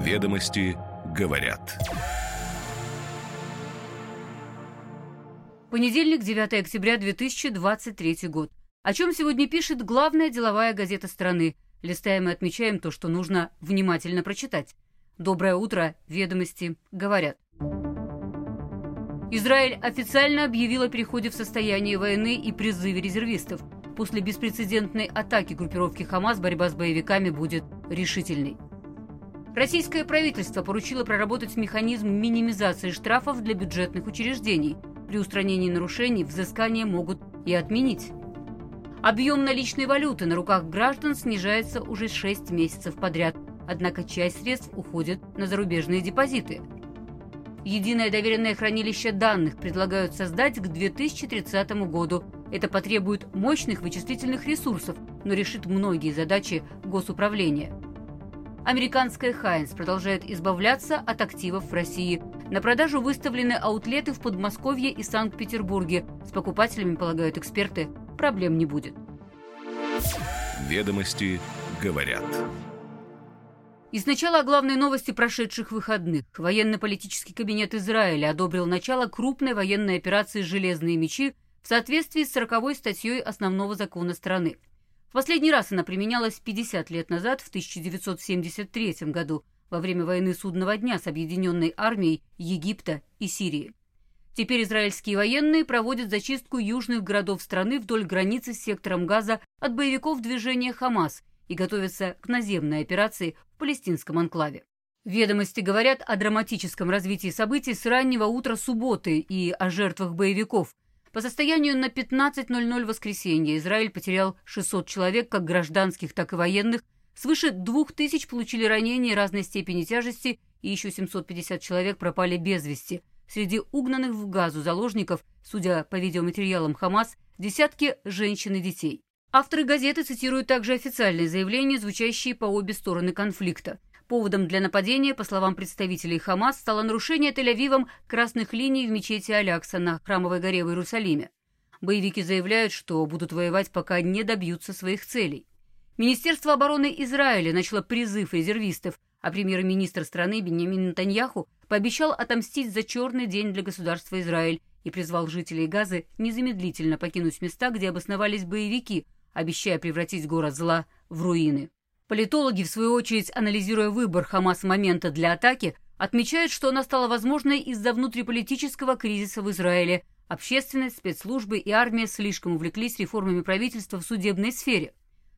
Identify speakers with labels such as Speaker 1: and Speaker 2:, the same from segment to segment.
Speaker 1: Ведомости говорят.
Speaker 2: Понедельник, 9 октября 2023 год. О чем сегодня пишет главная деловая газета страны. Листаем и отмечаем то, что нужно внимательно прочитать. Доброе утро, ведомости говорят. Израиль официально объявил о переходе в состояние войны и призыве резервистов. После беспрецедентной атаки группировки «Хамас» борьба с боевиками будет решительной. Российское правительство поручило проработать механизм минимизации штрафов для бюджетных учреждений. При устранении нарушений взыскания могут и отменить. Объем наличной валюты на руках граждан снижается уже 6 месяцев подряд, однако часть средств уходит на зарубежные депозиты – Единое доверенное хранилище данных предлагают создать к 2030 году. Это потребует мощных вычислительных ресурсов, но решит многие задачи госуправления. Американская Хайнс продолжает избавляться от активов в России. На продажу выставлены аутлеты в Подмосковье и Санкт-Петербурге. С покупателями, полагают эксперты, проблем не будет.
Speaker 1: Ведомости говорят.
Speaker 2: И сначала о главной новости прошедших выходных. Военно-политический кабинет Израиля одобрил начало крупной военной операции «Железные мечи» в соответствии с 40 статьей основного закона страны. В последний раз она применялась 50 лет назад, в 1973 году, во время войны Судного дня с Объединенной армией Египта и Сирии. Теперь израильские военные проводят зачистку южных городов страны вдоль границы с сектором Газа от боевиков движения «Хамас» и готовятся к наземной операции в палестинском анклаве. Ведомости говорят о драматическом развитии событий с раннего утра субботы и о жертвах боевиков. По состоянию на 15.00 воскресенья Израиль потерял 600 человек, как гражданских, так и военных, свыше 2000 получили ранения разной степени тяжести и еще 750 человек пропали без вести. Среди угнанных в газу заложников, судя по видеоматериалам Хамас, десятки женщин и детей. Авторы газеты цитируют также официальные заявления, звучащие по обе стороны конфликта. Поводом для нападения, по словам представителей Хамас, стало нарушение Тель-Авивом красных линий в мечети Алякса на Храмовой горе в Иерусалиме. Боевики заявляют, что будут воевать, пока не добьются своих целей. Министерство обороны Израиля начало призыв резервистов, а премьер-министр страны Бенjamin Натаньяху пообещал отомстить за черный день для государства Израиль и призвал жителей Газы незамедлительно покинуть места, где обосновались боевики – обещая превратить город зла в руины. Политологи, в свою очередь, анализируя выбор Хамас момента для атаки, отмечают, что она стала возможной из-за внутриполитического кризиса в Израиле. Общественность, спецслужбы и армия слишком увлеклись реформами правительства в судебной сфере.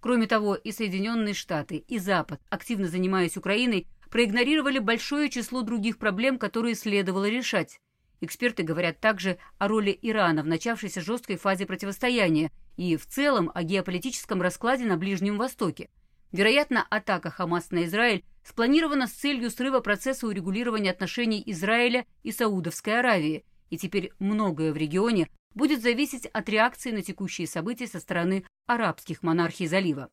Speaker 2: Кроме того, и Соединенные Штаты, и Запад, активно занимаясь Украиной, проигнорировали большое число других проблем, которые следовало решать. Эксперты говорят также о роли Ирана в начавшейся жесткой фазе противостояния и в целом о геополитическом раскладе на Ближнем Востоке. Вероятно, атака Хамас на Израиль спланирована с целью срыва процесса урегулирования отношений Израиля и Саудовской Аравии, и теперь многое в регионе будет зависеть от реакции на текущие события со стороны арабских монархий залива.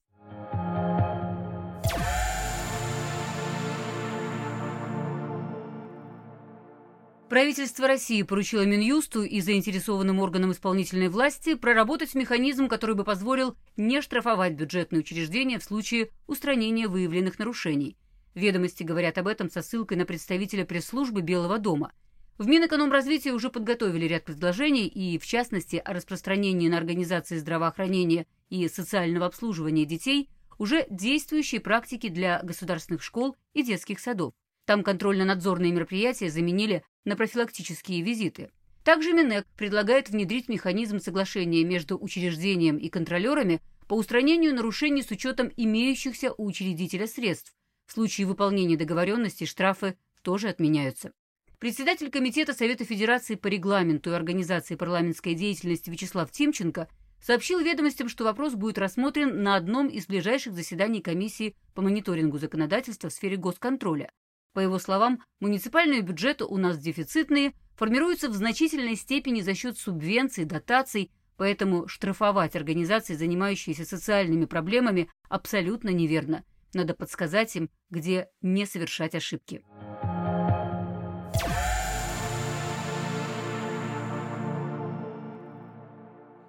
Speaker 2: Правительство России поручило Минюсту и заинтересованным органам исполнительной власти проработать механизм, который бы позволил не штрафовать бюджетные учреждения в случае устранения выявленных нарушений. Ведомости говорят об этом со ссылкой на представителя пресс-службы Белого дома. В Минэкономразвитии уже подготовили ряд предложений и, в частности, о распространении на организации здравоохранения и социального обслуживания детей уже действующие практики для государственных школ и детских садов. Там контрольно-надзорные мероприятия заменили на профилактические визиты. Также Минэк предлагает внедрить механизм соглашения между учреждением и контролерами по устранению нарушений с учетом имеющихся у учредителя средств. В случае выполнения договоренности штрафы тоже отменяются. Председатель Комитета Совета Федерации по регламенту и организации парламентской деятельности Вячеслав Тимченко сообщил ведомостям, что вопрос будет рассмотрен на одном из ближайших заседаний комиссии по мониторингу законодательства в сфере госконтроля. По его словам, муниципальные бюджеты у нас дефицитные, формируются в значительной степени за счет субвенций, дотаций, поэтому штрафовать организации, занимающиеся социальными проблемами, абсолютно неверно. Надо подсказать им, где не совершать ошибки.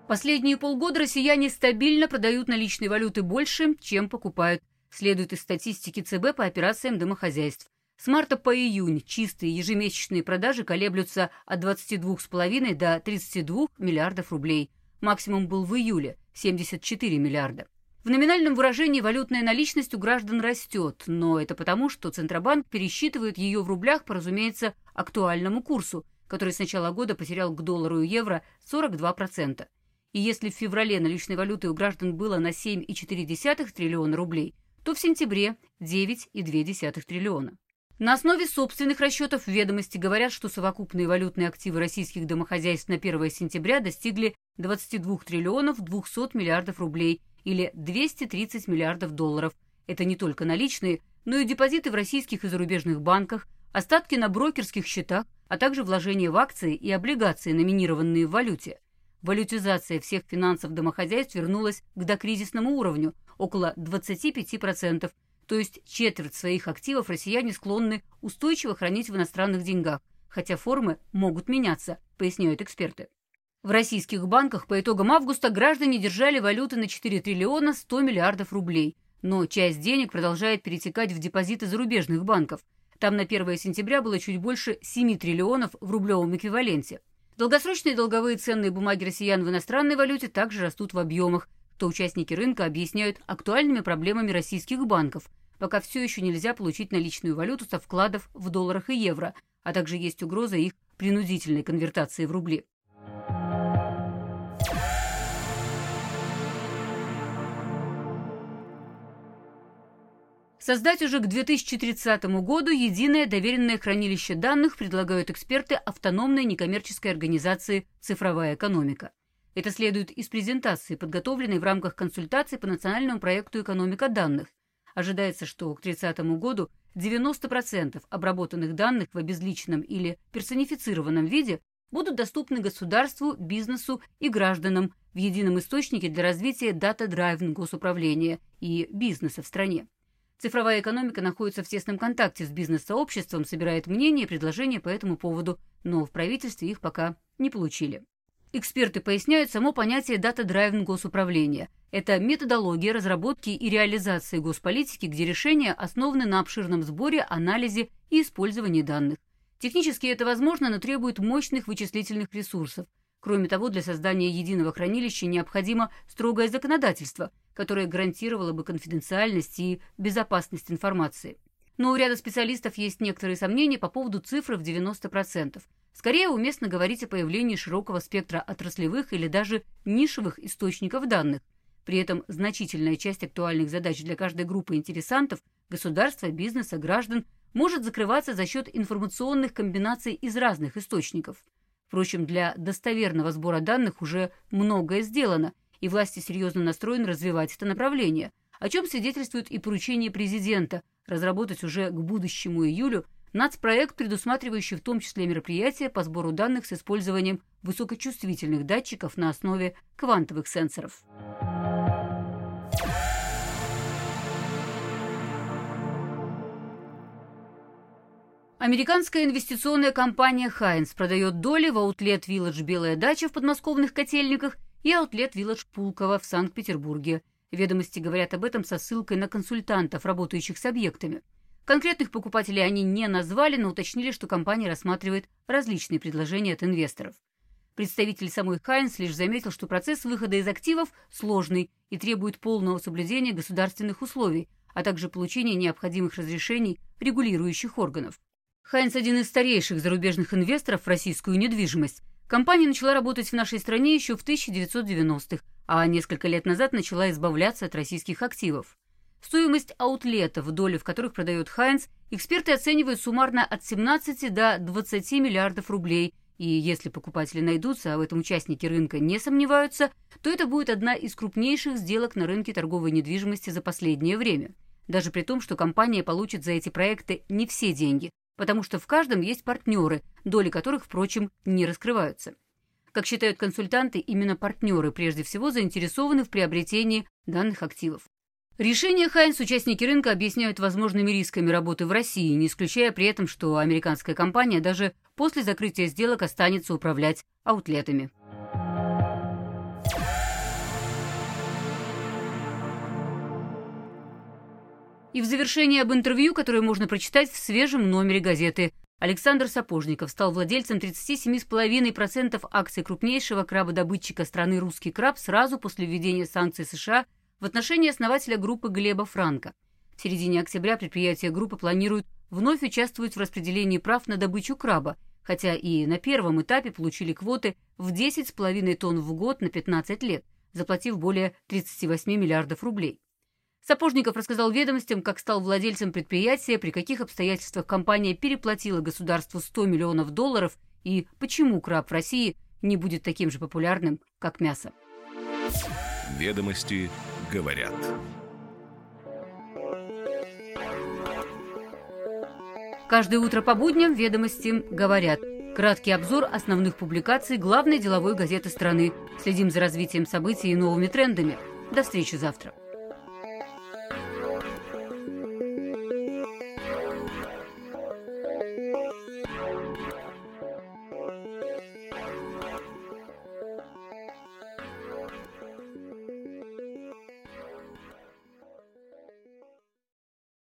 Speaker 2: Последние полгода россияне стабильно продают наличной валюты больше, чем покупают, следует из статистики ЦБ по операциям домохозяйств. С марта по июнь чистые ежемесячные продажи колеблются от 22,5 до 32 миллиардов рублей. Максимум был в июле – 74 миллиарда. В номинальном выражении валютная наличность у граждан растет, но это потому, что Центробанк пересчитывает ее в рублях по, разумеется, актуальному курсу, который с начала года потерял к доллару и евро 42%. И если в феврале наличной валюты у граждан было на 7,4 триллиона рублей, то в сентябре 9,2 триллиона. На основе собственных расчетов ведомости говорят, что совокупные валютные активы российских домохозяйств на 1 сентября достигли 22 триллионов 200 миллиардов рублей или 230 миллиардов долларов. Это не только наличные, но и депозиты в российских и зарубежных банках, остатки на брокерских счетах, а также вложения в акции и облигации, номинированные в валюте. Валютизация всех финансов домохозяйств вернулась к докризисному уровню, около 25%, то есть четверть своих активов россияне склонны устойчиво хранить в иностранных деньгах, хотя формы могут меняться, поясняют эксперты. В российских банках по итогам августа граждане держали валюты на 4 триллиона 100 миллиардов рублей, но часть денег продолжает перетекать в депозиты зарубежных банков. Там на 1 сентября было чуть больше 7 триллионов в рублевом эквиваленте. Долгосрочные долговые ценные бумаги россиян в иностранной валюте также растут в объемах, что участники рынка объясняют актуальными проблемами российских банков, пока все еще нельзя получить наличную валюту со вкладов в долларах и евро, а также есть угроза их принудительной конвертации в рубли. Создать уже к 2030 году единое доверенное хранилище данных предлагают эксперты автономной некоммерческой организации «Цифровая экономика». Это следует из презентации, подготовленной в рамках консультаций по национальному проекту «Экономика данных». Ожидается, что к 30 году 90% обработанных данных в обезличенном или персонифицированном виде будут доступны государству, бизнесу и гражданам в едином источнике для развития дата-драйвен госуправления и бизнеса в стране. Цифровая экономика находится в тесном контакте с бизнес-сообществом, собирает мнения и предложения по этому поводу, но в правительстве их пока не получили. Эксперты поясняют само понятие дата-драйвен госуправления. Это методология разработки и реализации госполитики, где решения основаны на обширном сборе, анализе и использовании данных. Технически это возможно, но требует мощных вычислительных ресурсов. Кроме того, для создания единого хранилища необходимо строгое законодательство, которое гарантировало бы конфиденциальность и безопасность информации. Но у ряда специалистов есть некоторые сомнения по поводу цифры в 90%. Скорее уместно говорить о появлении широкого спектра отраслевых или даже нишевых источников данных. При этом значительная часть актуальных задач для каждой группы интересантов – государства, бизнеса, граждан – может закрываться за счет информационных комбинаций из разных источников. Впрочем, для достоверного сбора данных уже многое сделано, и власти серьезно настроены развивать это направление, о чем свидетельствует и поручение президента разработать уже к будущему июлю нацпроект, предусматривающий в том числе мероприятия по сбору данных с использованием высокочувствительных датчиков на основе квантовых сенсоров. Американская инвестиционная компания Хайнс продает доли в Outlet Village «Белая дача» в подмосковных котельниках и Outlet Village Пулково в Санкт-Петербурге. Ведомости говорят об этом со ссылкой на консультантов, работающих с объектами. Конкретных покупателей они не назвали, но уточнили, что компания рассматривает различные предложения от инвесторов. Представитель самой Хайнс лишь заметил, что процесс выхода из активов сложный и требует полного соблюдения государственных условий, а также получения необходимых разрешений регулирующих органов. Хайнс – один из старейших зарубежных инвесторов в российскую недвижимость. Компания начала работать в нашей стране еще в 1990-х, а несколько лет назад начала избавляться от российских активов. Стоимость аутлетов, доли в которых продает Хайнс, эксперты оценивают суммарно от 17 до 20 миллиардов рублей. И если покупатели найдутся, а в этом участники рынка не сомневаются, то это будет одна из крупнейших сделок на рынке торговой недвижимости за последнее время. Даже при том, что компания получит за эти проекты не все деньги, потому что в каждом есть партнеры, доли которых, впрочем, не раскрываются. Как считают консультанты, именно партнеры прежде всего заинтересованы в приобретении данных активов. Решение Хайнс участники рынка объясняют возможными рисками работы в России, не исключая при этом, что американская компания даже после закрытия сделок останется управлять аутлетами. И в завершении об интервью, которое можно прочитать в свежем номере газеты. Александр Сапожников стал владельцем 37,5% акций крупнейшего крабодобытчика страны «Русский краб» сразу после введения санкций США в отношении основателя группы Глеба Франка. В середине октября предприятия группы планируют вновь участвовать в распределении прав на добычу краба, хотя и на первом этапе получили квоты в 10,5 тонн в год на 15 лет, заплатив более 38 миллиардов рублей. Сапожников рассказал ведомостям, как стал владельцем предприятия, при каких обстоятельствах компания переплатила государству 100 миллионов долларов и почему краб в России не будет таким же популярным, как мясо.
Speaker 1: Ведомости говорят.
Speaker 2: Каждое утро по будням ведомости говорят. Краткий обзор основных публикаций главной деловой газеты страны. Следим за развитием событий и новыми трендами. До встречи завтра.